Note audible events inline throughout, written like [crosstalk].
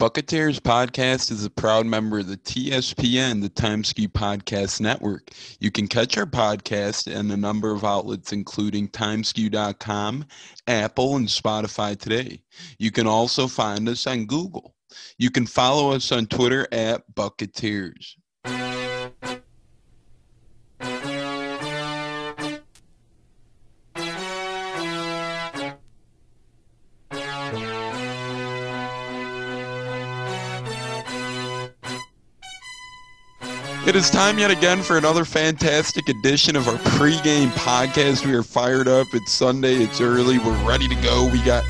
Bucketeers podcast is a proud member of the TSPN, the Timeskew Podcast Network. You can catch our podcast in a number of outlets, including timeskew.com, Apple, and Spotify today. You can also find us on Google. You can follow us on Twitter at Bucketeers. It is time yet again for another fantastic edition of our pregame podcast. We are fired up. It's Sunday. It's early. We're ready to go. We got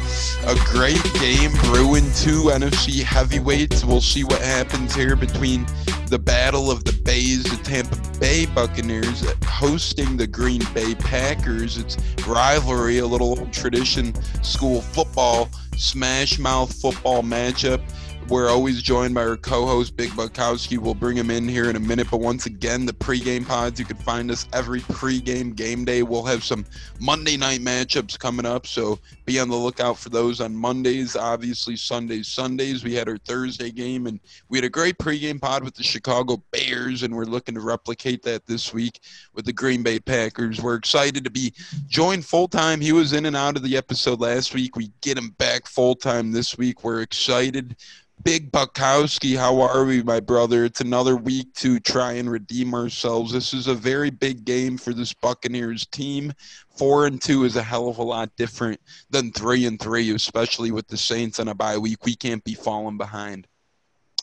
a great game brewing. Two NFC heavyweights. We'll see what happens here between the battle of the Bays, the Tampa Bay Buccaneers hosting the Green Bay Packers. It's rivalry, a little tradition school football, smash mouth football matchup. We're always joined by our co-host Big Bukowski. We'll bring him in here in a minute. But once again, the pregame pods, you can find us every pregame game day. We'll have some Monday night matchups coming up, so be on the lookout for those on Mondays. Obviously, Sundays, Sundays. We had our Thursday game, and we had a great pregame pod with the Chicago Bears, and we're looking to replicate that this week with the Green Bay Packers. We're excited to be joined full time. He was in and out of the episode last week. We get him back full time this week. We're excited Big Bukowski, how are we, my brother? It's another week to try and redeem ourselves. This is a very big game for this Buccaneers team. Four and two is a hell of a lot different than three and three, especially with the Saints on a bye week. We can't be falling behind.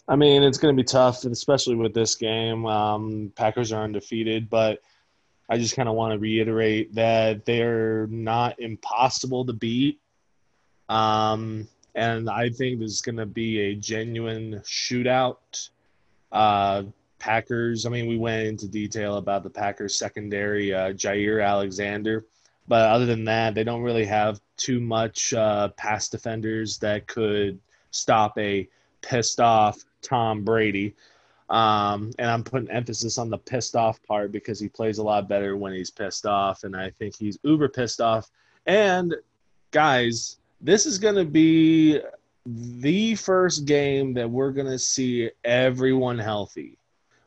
I mean, it's going to be tough, especially with this game. Um, Packers are undefeated, but I just kind of want to reiterate that they're not impossible to beat. Um, and I think this is going to be a genuine shootout. Uh, Packers. I mean, we went into detail about the Packers secondary, uh, Jaire Alexander, but other than that, they don't really have too much uh, pass defenders that could stop a pissed off Tom Brady. Um, and I'm putting emphasis on the pissed off part because he plays a lot better when he's pissed off, and I think he's uber pissed off. And guys, this is going to be the first game that we're going to see everyone healthy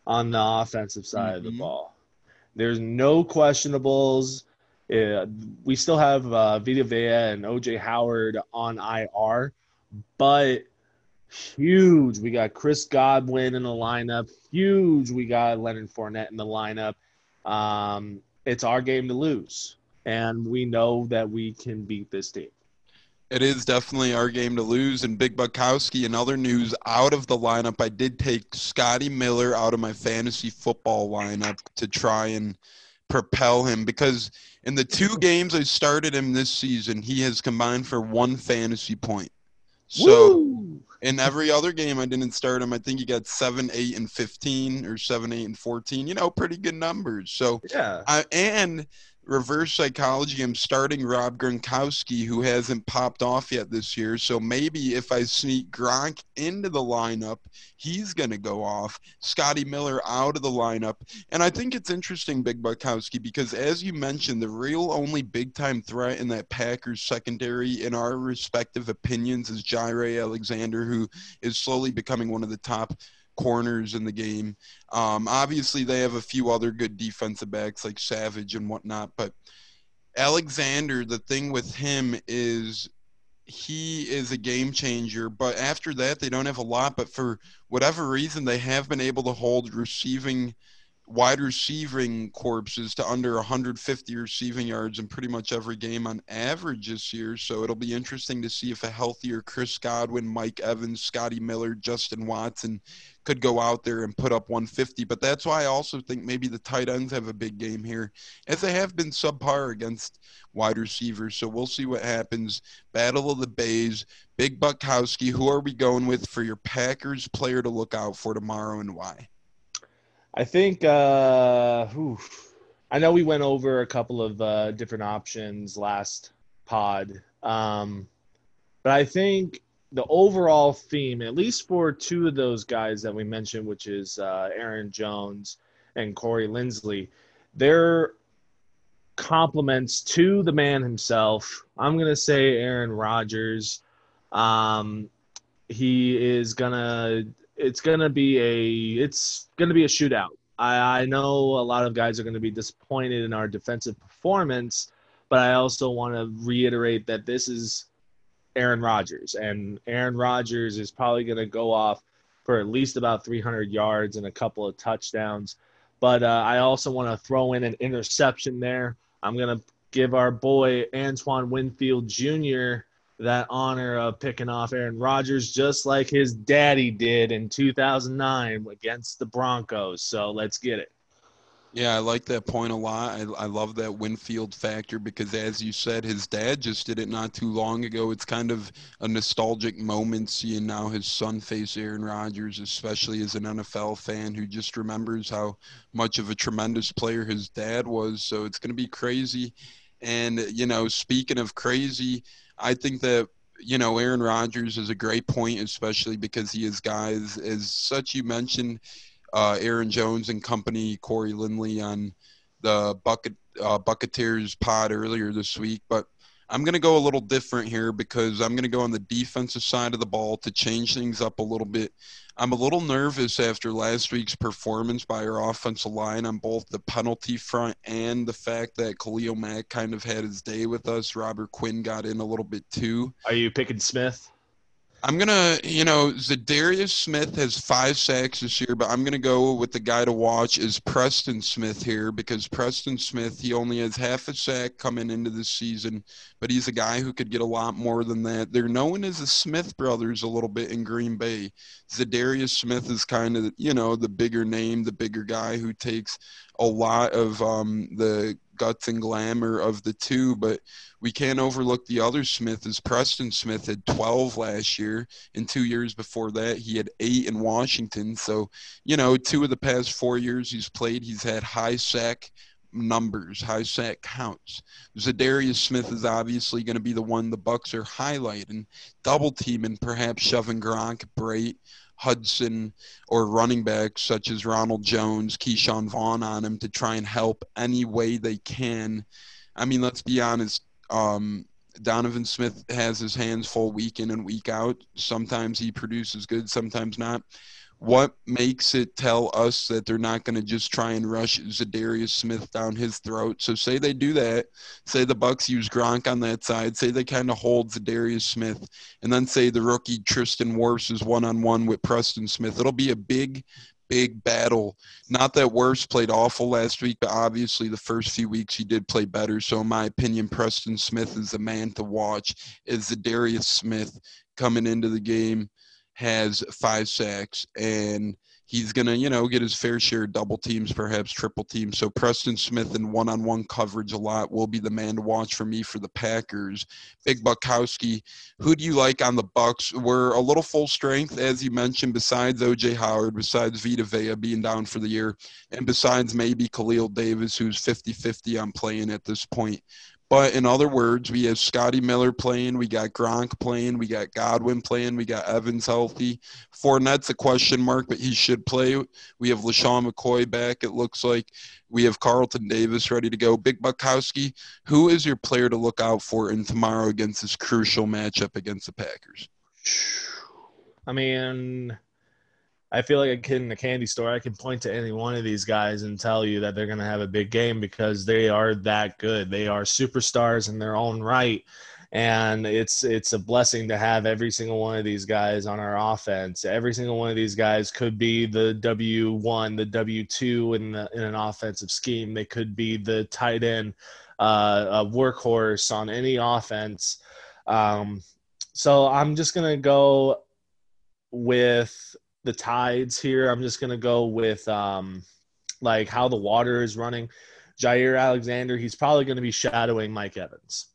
on the offensive side mm-hmm. of the mm-hmm. ball. There's no questionables. Uh, we still have uh, Vita Vea and OJ Howard on IR, but huge. We got Chris Godwin in the lineup. Huge. We got Leonard Fournette in the lineup. Um, it's our game to lose, and we know that we can beat this team. It is definitely our game to lose. And Big Bukowski, in other news, out of the lineup, I did take Scotty Miller out of my fantasy football lineup to try and propel him because in the two games I started him this season, he has combined for one fantasy point. So Woo! in every other game I didn't start him, I think he got seven, eight, and fifteen, or seven, eight, and fourteen. You know, pretty good numbers. So yeah, I, and reverse psychology, I'm starting Rob Gronkowski, who hasn't popped off yet this year. So maybe if I sneak Gronk into the lineup, he's going to go off. Scotty Miller out of the lineup. And I think it's interesting, Big Bukowski, because as you mentioned, the real only big time threat in that Packers secondary, in our respective opinions, is Jaire Alexander, who is slowly becoming one of the top corners in the game. Um, obviously, they have a few other good defensive backs like Savage and whatnot, but Alexander, the thing with him is he is a game changer. But after that, they don't have a lot. But for whatever reason, they have been able to hold receiving – wide receiving corpses to under 150 receiving yards in pretty much every game on average this year. So it'll be interesting to see if a healthier Chris Godwin, Mike Evans, Scotty Miller, Justin Watson could go out there and put up 150. But that's why I also think maybe the tight ends have a big game here, as they have been subpar against wide receivers. So we'll see what happens. Battle of the Bays, Big Bukowski. Who are we going with for your Packers player to look out for tomorrow and why? I think uh, I know we went over a couple of uh, different options last pod, um, but I think the overall theme, at least for two of those guys that we mentioned, which is uh, Aaron Jones and Corey Linsley, their compliments to the man himself. I'm gonna say Aaron Rodgers. Um, he is gonna. It's gonna be a. It's gonna be a shootout. I, I know a lot of guys are to be disappointed in our defensive performance, but I also want to reiterate that this is Aaron Rodgers, and Aaron Rodgers is probably to go off for at least about 300 yards and a couple of touchdowns. But uh, I also want to throw in an interception there. I'm to give our boy Antoine Winfield Jr. that honor of picking off Aaron Rodgers, just like his daddy did in 2009 against the Broncos. So let's get it. Yeah, I like that point a lot. I, I love that Winfield factor because, as you said, his dad just did it not too long ago. It's kind of a nostalgic moment seeing now his son face Aaron Rodgers, especially as an NFL fan who just remembers how much of a tremendous player his dad was. So it's going to be crazy. And, you know, speaking of crazy, I think that you know, Aaron Rodgers is a great point, especially because he has guys, as such you mentioned, uh, Aaron Jones and company, Corey Linsley on the Bucket uh, Buccateers pod earlier this week. But I'm going to go a little different here because I'm going to go on the defensive side of the ball to change things up a little bit. I'm a little nervous after last week's performance by our offensive line on both the penalty front and the fact that Khalil Mack kind of had his day with us. Robert Quinn got in a little bit too. Are you picking Smith? I'm gonna, you know, Za'Darius Smith has five sacks this year, but I'm gonna go with the guy to watch is Preston Smith here because Preston Smith he only has half a sack coming into the season, but he's a guy who could get a lot more than that. They're known as the Smith brothers a little bit in Green Bay. Za'Darius Smith is kind of, you know, the bigger name, the bigger guy who takes a lot of um, the guts and glamour of the two, but we can't overlook the other Smith is Preston Smith had 12 last year and two years before that he had eight in Washington. So, you know, two of the past four years he's played, he's had high sack numbers, high sack counts. Za'Darius Smith is obviously going to be the one the Bucks are highlighting, double teaming, perhaps shoving Gronk, Brate, Hudson or running backs such as Ronald Jones, Ke'Shawn Vaughn on him to try and help any way they can. I mean, let's be honest. Um, Donovan Smith has his hands full week in and week out. Sometimes he produces good, sometimes not what makes it tell us that they're not going to just try and rush Za'Darius Smith down his throat? So say they do that, say the Bucks use Gronk on that side, say they kind of hold Za'Darius Smith, and then say the rookie Tristan Wirfs is one on one with Preston Smith. It'll be a big, big battle. Not that Wirfs played awful last week, but obviously the first few weeks he did play better. So in my opinion, Preston Smith is the man to watch. Is the Darius Smith coming into the game? has five sacks and he's going to, you know, get his fair share of double teams, perhaps triple teams. So Preston Smith in one-on-one coverage a lot will be the man to watch for me for the Packers. Big Buckowski, who do you like on the Bucks? We're a little full strength, as you mentioned, besides OJ Howard, besides Vita Vea being down for the year, and besides maybe Khalil Davis, who's 50-50 on playing at this point. But in other words, we have Scotty Miller playing, we got Gronk playing, we got Godwin playing, we got Evans healthy. Fournette's a question mark, but he should play. We have LeSean McCoy back, it looks like. We have Carlton Davis ready to go. Big Bukowski, who is your player to look out for in tomorrow against this crucial matchup against the Packers? I mean, I feel like a kid in a candy store. I can point to any one of these guys and tell you that they're going to have a big game because they are that good. They are superstars in their own right, and it's it's a blessing to have every single one of these guys on our offense. Every single one of these guys could be the W one, the W two in the, in an offensive scheme. They could be the tight end, uh, a workhorse on any offense. Um, so I'm just gonna go with the tides here. I'm just gonna go with um, like how the water is running. Jaire Alexander, he's probably going to be shadowing Mike Evans,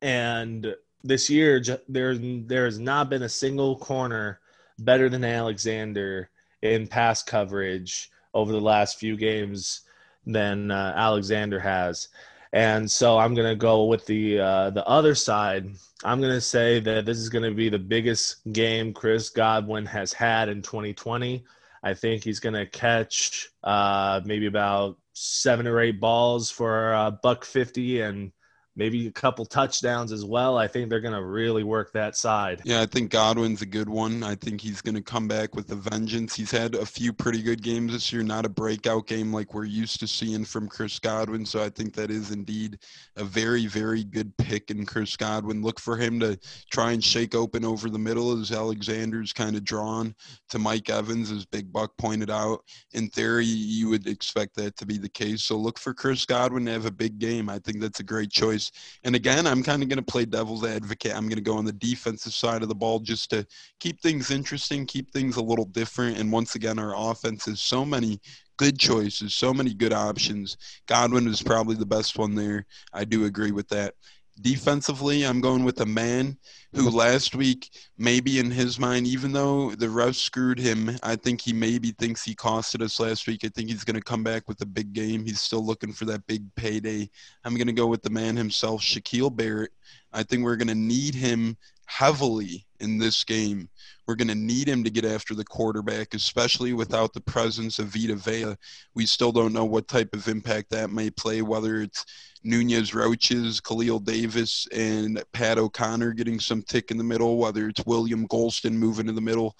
and this year there there has not been a single corner better than Alexander in pass coverage over the last few games than uh, Alexander has. And so I'm going to go with the uh, the other side. I'm going to say that this is going to be the biggest game Chris Godwin has had in 2020. I think he's going to catch uh, maybe about seven or eight balls for a buck fifty and maybe a couple touchdowns as well. I think they're going to really work that side. Yeah, I think Godwin's a good one. I think he's going to come back with a vengeance. He's had a few pretty good games this year, not a breakout game like we're used to seeing from Chris Godwin. So I think that is indeed a very, very good pick in Chris Godwin. Look for him to try and shake open over the middle as Alexander's kind of drawn to Mike Evans, as Big Buck pointed out. In theory, you would expect that to be the case. So look for Chris Godwin to have a big game. I think that's a great choice and again, I'm kind of going to play devil's advocate. I'm going to go on the defensive side of the ball just to keep things interesting, keep things a little different. And once again, our offense has so many good choices, so many good options. Godwin is probably the best one there. I do agree with that. Defensively, I'm going with a man who last week, maybe in his mind, even though the refs screwed him, I think he maybe thinks he costed us last week. I think he's going to come back with a big game. He's still looking for that big payday. I'm going to go with the man himself, Shaquille Barrett. I think we're going to need him heavily in this game. We're going to need him to get after the quarterback, especially without the presence of Vita Vea. We still don't know what type of impact that may play, whether it's Nunez Roches, Khalil Davis, and Pat O'Connor getting some tick in the middle, whether it's William Gholston moving in the middle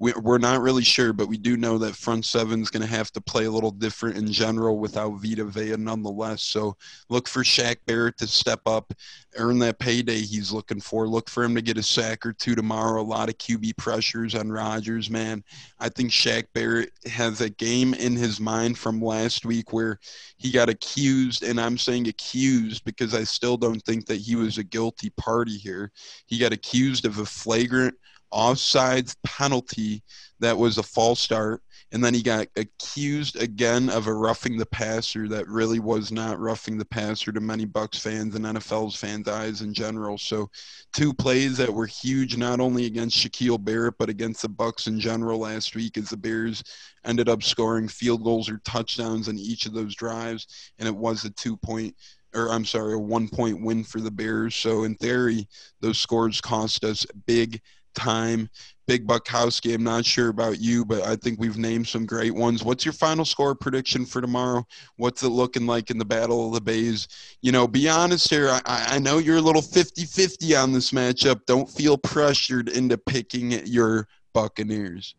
we're not really sure, but we do know that front seven is going to have to play a little different in general without Vita Vea nonetheless. So look for Shaq Barrett to step up, earn that payday he's looking for. Look for him to get a sack or two tomorrow. A lot of QB pressures on Rodgers, man. I think Shaq Barrett has a game in his mind from last week where he got accused, and I'm saying accused because I still don't think that he was a guilty party here. He got accused of a flagrant – offsides penalty that was a false start. And then he got accused again of a roughing the passer that really was not roughing the passer to many Bucks fans and NFL's fans' eyes in general. So, two plays that were huge, not only against Shaquille Barrett, but against the Bucks in general last week, as the Bears ended up scoring field goals or touchdowns in each of those drives. And it was a two point or I'm sorry, a one point win for the Bears. So in theory, those scores cost us big time. Big Buckowski, I'm not sure about you, but I think we've named some great ones. What's your final score prediction for tomorrow? What's it looking like in the Battle of the Bays? You know, be honest here. I, I know you're a little 50 50 on this matchup. Don't feel pressured into picking your Buccaneers.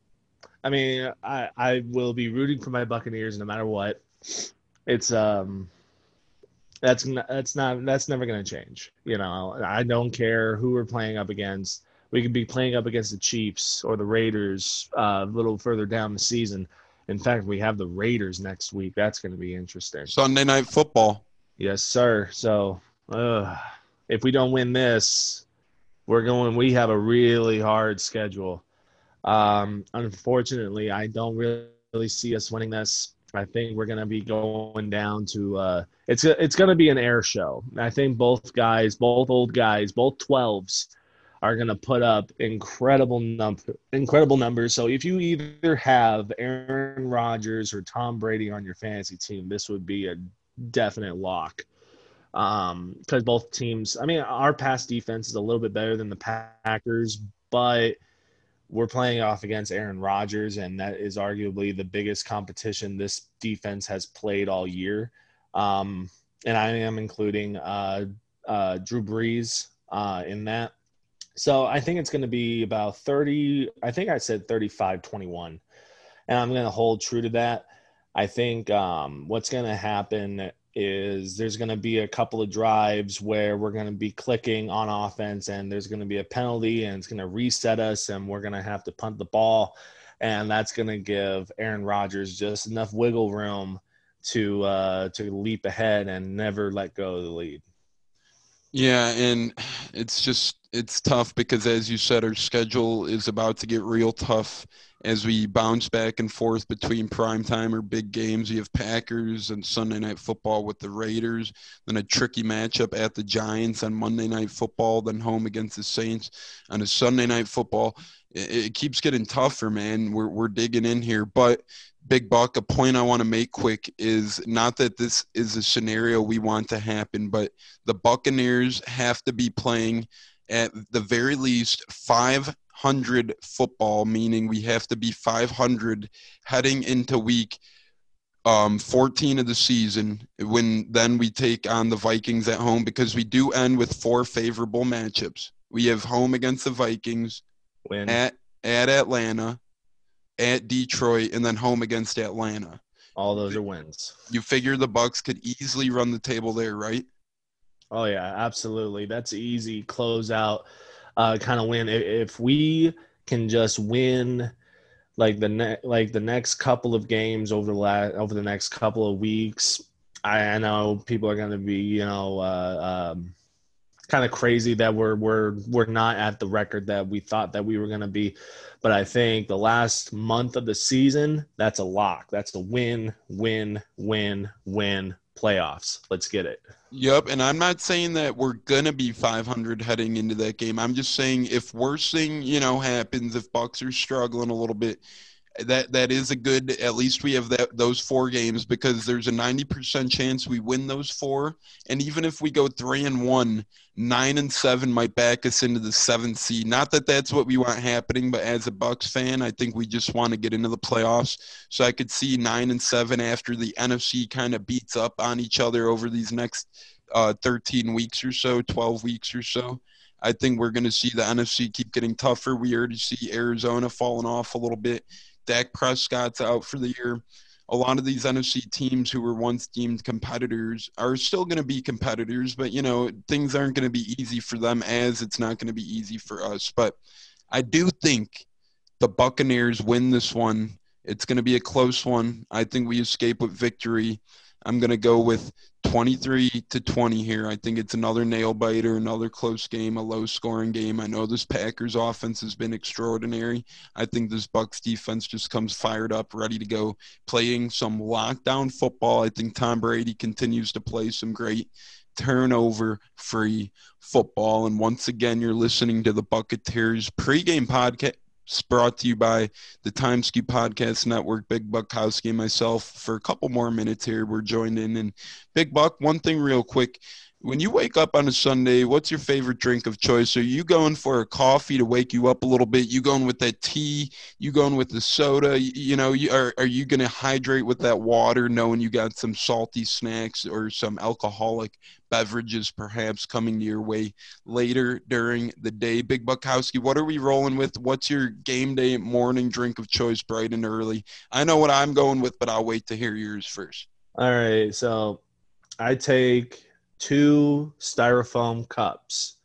I mean, I, I will be rooting for my Buccaneers no matter what. It's, um, that's that's not that's never going to change. You know, I don't care who we're playing up against we could be playing up against the Chiefs or the Raiders uh, a little further down the season. In fact, we have the Raiders next week. That's going to be interesting. Sunday night football. Yes, sir. So uh, if we don't win this, we're going. We have a really hard schedule. Um, unfortunately, I don't really see us winning this. I think we're going to be going down to uh, it's it's going to be an air show. I think both guys, both old guys, both 12s are going to put up incredible number incredible numbers. So if you either have Aaron Rodgers or Tom Brady on your fantasy team, this would be a definite lock. Um, because both teams, I mean, our pass defense is a little bit better than the Packers, but we're playing off against Aaron Rodgers, and that is arguably the biggest competition this defense has played all year. Um, and I am including uh, uh, Drew Brees uh, in that. So I think it's going to be about 30. I think I said 35 21. And I'm going to hold true to that. I think um, what's going to happen is there's going to be a couple of drives where we're going to be clicking on offense and there's going to be a penalty and it's going to reset us and we're going to have to punt the ball. And that's going to give Aaron Rodgers just enough wiggle room to uh, to leap ahead and never let go of the lead. Yeah, and it's just it's tough because as you said, our schedule is about to get real tough as we bounce back and forth between prime time or big games. You have Packers and Sunday night football with the Raiders, then a tricky matchup at the Giants on Monday night football, then home against the Saints on a Sunday night football. It, it keeps getting tougher, man. We're we're digging in here, but Big Buck, a point I want to make quick is not that this is a scenario we want to happen, but the Buccaneers have to be playing at the very least 500 football, meaning we have to be 500 heading into week um, 14 of the season. When then we take on the Vikings at home because we do end with four favorable matchups. We have home against the Vikings, Win. at at Atlanta, at Detroit, and then home against Atlanta. All those are wins. You figure the Bucks could easily run the table there, right? Oh yeah, absolutely. That's easy close out uh, kind of win. If, we can just win like the ne- like the next couple of games over the la- over the next couple of weeks, I, I know people are going to be you know uh, um, kind of crazy that we're we're we're not at the record that we thought that we were going to be, but I think the last month of the season that's a lock. That's the win, win, win, win playoffs. Let's get it. Yep, and I'm not saying that we're gonna be 500 heading into that game. I'm just saying if worst thing you know happens, if Bucks are struggling a little bit, that that is a good. At least we have that those four games because there's a 90% chance we win those four, and even if we go three and one, nine and seven might back us into the seventh seed. Not that that's what we want happening, but as a Bucks fan, I think we just want to get into the playoffs. So I could see nine and seven after the NFC kind of beats up on each other over these next uh, 13 weeks or so, 12 weeks or so. I think we're going to see the NFC keep getting tougher. We already see Arizona falling off a little bit. Dak Prescott's out for the year. A lot of these NFC teams who were once deemed competitors are still going to be competitors, but you know things aren't going to be easy for them as it's not going to be easy for us. But I do think the Buccaneers win this one. It's going to be a close one. I think we escape with victory. I'm going to go with 23 to 20 here. I think it's another nail biter, another close game, a low scoring game. I know this Packers offense has been extraordinary. I think this Bucks defense just comes fired up, ready to go, playing some lockdown football. I think Tom Brady continues to play some great turnover free football. And once again, you're listening to the Bucketeers pregame podcast brought to you by the Timeskew Podcast Network, Big Buckowski and myself. For a couple more minutes here, we're joined in. And Big Buck, one thing real quick. When you wake up on a Sunday, what's your favorite drink of choice? Are you going for a coffee to wake you up a little bit? You going with that tea? You going with the soda? You, you know, you, are, are you going to hydrate with that water knowing you got some salty snacks or some alcoholic beverages perhaps coming your way later during the day. Big Buckowski, what are we rolling with? What's your game day morning drink of choice bright and early? I know what I'm going with, but I'll wait to hear yours first. All right. So I take two styrofoam cups.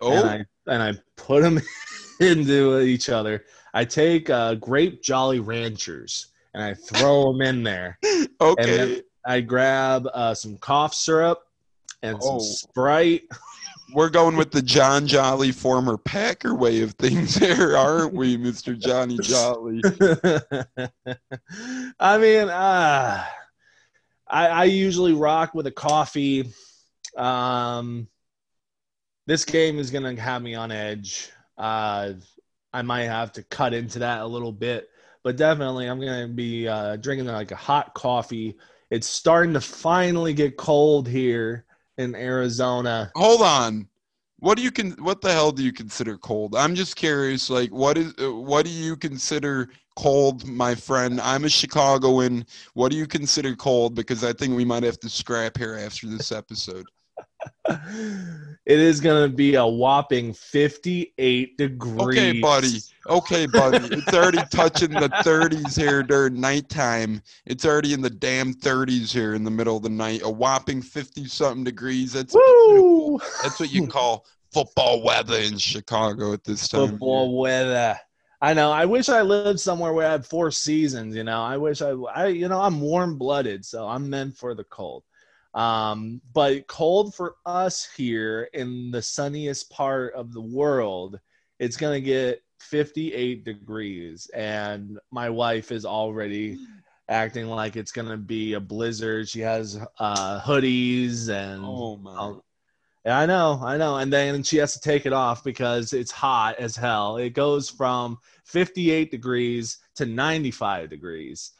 Oh, and I, and I put them [laughs] into each other. I take uh, grape Jolly Ranchers and I throw them in there. [laughs] okay. I grab uh, some cough syrup and some Oh. Sprite. [laughs] We're going with the John Jolly former Packer way of things here, aren't we, Mr. Johnny Jolly? I mean, uh, I, I usually rock with a coffee. Um, this game is going to have me on edge. Uh, I might have to cut into that a little bit, but definitely I'm going to be uh, drinking like a hot coffee. It's starting to finally get cold here in Arizona. Hold on. What do you can? What the hell do you consider cold? I'm just curious. Like, what is? What do you consider cold, my friend? I'm a Chicagoan. What do you consider cold? Because I think we might have to scrap here after this episode. It is going to be a whopping 58 degrees. Okay, buddy. Okay, buddy. It's already touching the 30s here during nighttime. It's already in the damn 30s here in the middle of the night. A whopping 50 something degrees. That's Woo! that's what you call football weather in Chicago at this time. Football weather. I know. I wish I lived somewhere where I had four seasons. You know, I wish I, I, you know, I'm warm blooded, so I'm meant for the cold. Um, but cold for us here in the sunniest part of the world, it's gonna get 58 degrees, and my wife is already acting like it's gonna be a blizzard. She has uh, hoodies and Oh my. Yeah, I know, I know. And then she has to take it off because it's hot as hell. It goes from 58 degrees to 95 degrees.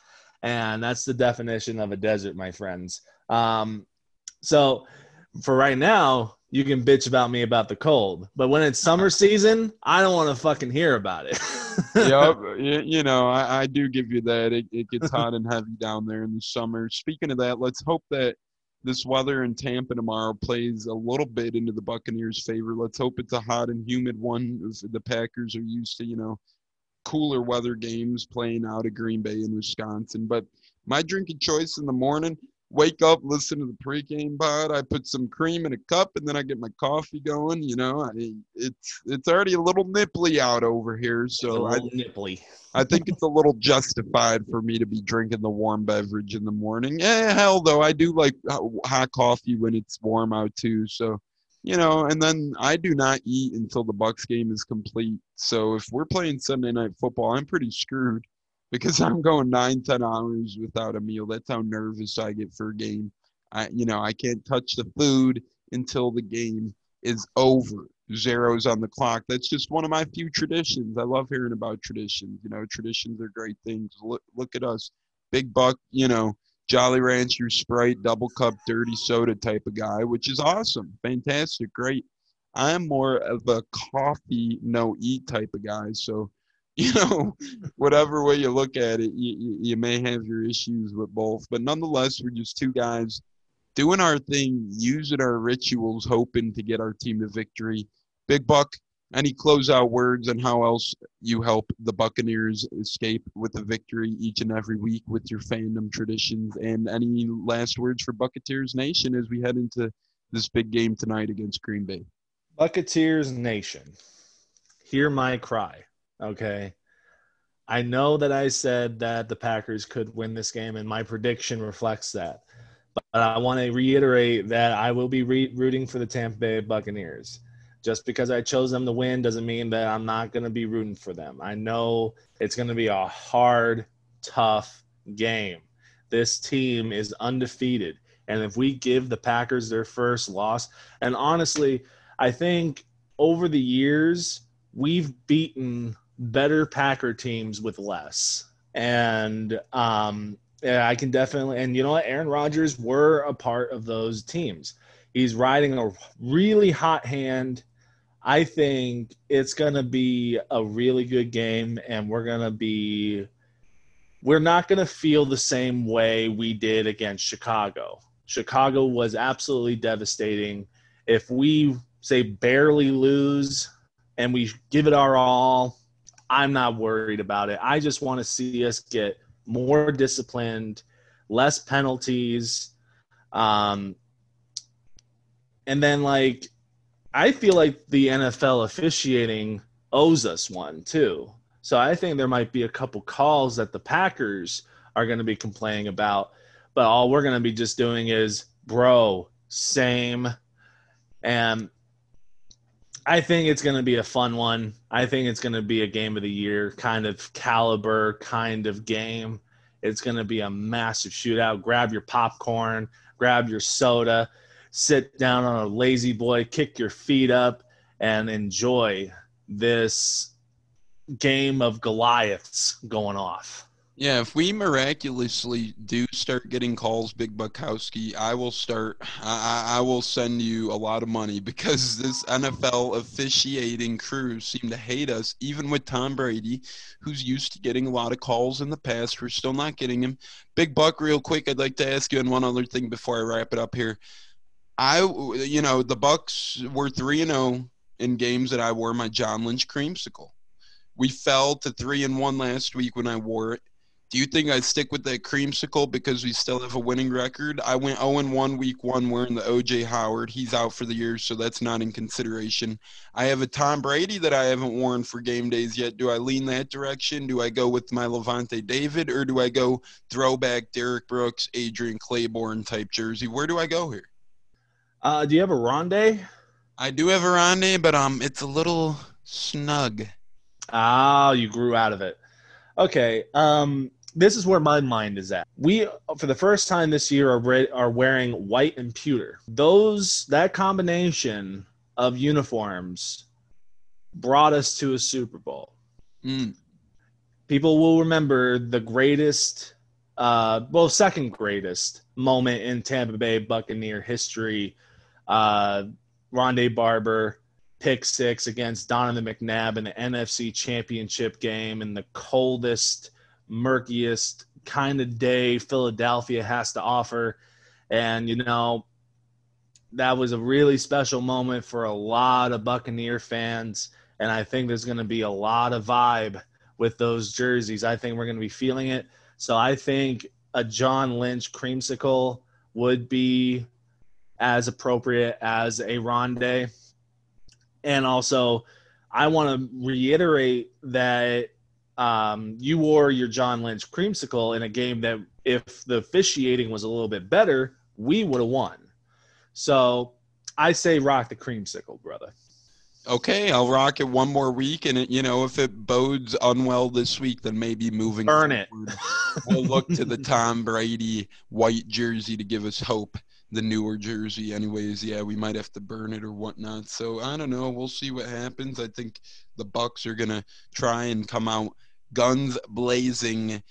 And that's the definition of a desert, my friends. Um, so for right now, you can bitch about me about the cold. But when it's summer [laughs] season, I don't want to fucking hear about it. [laughs] yep. You, you know, I, I, do give you that. It, it gets [laughs] hot and heavy down there in the summer. Speaking of that, let's hope that this weather in Tampa tomorrow plays a little bit into the Buccaneers' favor. Let's hope it's a hot and humid one. The Packers are used to, you know, cooler weather games playing out of Green Bay in Wisconsin. But my drinking choice in the morning, wake up, listen to the pregame pod. I put some cream in a cup, and then I get my coffee going. You know, I it's it's already a little nipply out over here, so I, nipply. [laughs] I think it's a little justified for me to be drinking the warm beverage in the morning. Yeah, hell though, I do like hot coffee when it's warm out too. So, you know, and then I do not eat until the Bucks game is complete. So if we're playing Sunday night football, I'm pretty screwed because I'm going nine, ten hours without a meal. That's how nervous I get for a game. I, you know, I can't touch the food until the game is over. Zeros on the clock. That's just one of my few traditions. I love hearing about traditions. You know, traditions are great things. Look, look at us, big buck. You know, Jolly Rancher, Sprite, double cup, dirty soda type of guy, which is awesome, fantastic, great. I'm more of a coffee, no eat type of guy. So [laughs] you know, whatever way you look at it, you, you may have your issues with both. But nonetheless, we're just two guys doing our thing, using our rituals, hoping to get our team to victory. Big Buck, any closeout words on how else you help the Buccaneers escape with a victory each and every week with your fandom traditions? And any last words for Buccaneers Nation as we head into this big game tonight against Green Bay? Buccaneers Nation, hear my cry. Okay. I know that I said that the Packers could win this game, and my prediction reflects that. But I want to reiterate that I will be re- rooting for the Tampa Bay Buccaneers. Just because I chose them to win doesn't mean that I'm not going to be rooting for them. I know it's going to be a hard, tough game. This team is undefeated. And if we give the Packers their first loss, and honestly, I think over the years, we've beaten better Packer teams with less. And um, yeah, I can definitely, and you know what? Aaron Rodgers were a part of those teams. He's riding a really hot hand. I think it's going to be a really good game, and we're going to be, we're not going to feel the same way we did against Chicago. Chicago was absolutely devastating. If we say barely lose and we give it our all, I'm not worried about it. I just want to see us get more disciplined, less penalties. Um, and then, like, I feel like the NFL officiating owes us one too. So I think there might be a couple calls that the Packers are going to be complaining about, but all we're going to be just doing is, bro, same. And I think it's going to be a fun one. I think it's going to be a game of the year kind of caliber kind of game. It's going to be a massive shootout. Grab your popcorn, grab your soda, sit down on a lazy boy, kick your feet up, and enjoy this game of Goliaths going off. Yeah, if we miraculously do start getting calls, Big Bukowski, I will start. I, I will send you a lot of money [laughs] because this NFL officiating crew seem to hate us, even with Tom Brady, who's used to getting a lot of calls in the past. We're still not getting him. Big Buck, real quick, I'd like to ask you on one other thing before I wrap it up here. I, you know, the Bucks were three and zero oh in games that I wore my John Lynch creamsicle. We fell to three and one last week when I wore it do you think I'd stick with that creamsicle because we still have a winning record? I went 0 1 week one wearing the OJ Howard. He's out for the year, so that's not in consideration. I have a Tom Brady that I haven't worn for game days yet. Do I lean that direction? Do I go with my Lavonte David or do I go throwback Derrick Brooks, Adrian Clayborn type jersey? Where do I go here? Uh, do you have a Ronde? I do have a Ronde, but um, it's a little snug. Ah, you grew out of it. Okay. Um, this is where my mind is at. We, for the first time this year, are re- are wearing white and pewter. Those that combination of uniforms brought us to a Super Bowl. Mm. People will remember the greatest, uh, well, second greatest moment in Tampa Bay Buccaneer history. Uh, Rondé Barber pick six against Donovan McNabb in the NFC Championship game in the coldest, murkiest kind of day Philadelphia has to offer. And, you know, that was a really special moment for a lot of Buccaneer fans. And I think there's going to be a lot of vibe with those jerseys. I think we're going to be feeling it. So I think a John Lynch creamsicle would be as appropriate as a Rondé. And also, I want to reiterate that um, you wore your John Lynch creamsicle in a game that, if the officiating was a little bit better, we would have won. So I say rock the creamsicle, brother. Okay, I'll rock it one more week, and it, you know if it bodes unwell this week, then maybe moving. Burn forward, it. we'll look to the Tom Brady white jersey to give us hope the newer jersey anyways yeah we might have to burn it or whatnot so i don't know we'll see what happens i think the bucks are gonna try and come out guns blazing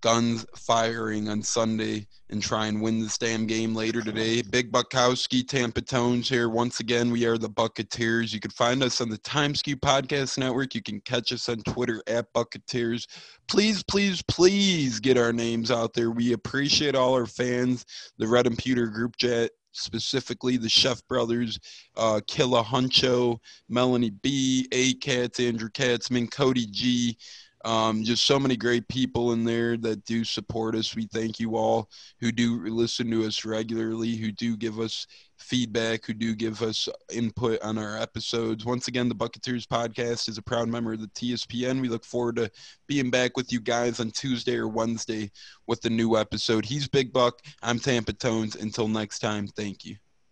guns firing on Sunday and try and win this damn game later today. Big Bukowski, Tampa Tones here. Once again, we are the Bucketeers. You can find us on the Timeskew Podcast Network. You can catch us on Twitter at Bucketeers. Please, please, please get our names out there. We appreciate all our fans, the Red and Pewter group chat specifically the Chef Brothers, uh, Killa Huncho, Melanie B, A Cats, Andrew Katzman, Cody G, um, just so many great people in there that do support us. We thank you all who do listen to us regularly, who do give us feedback, who do give us input on our episodes. Once again, the Bucketeers podcast is a proud member of the TSPN. We look forward to being back with you guys on Tuesday or Wednesday with the new episode. He's Big Buck. I'm Tampa Tones. Until next time, thank you.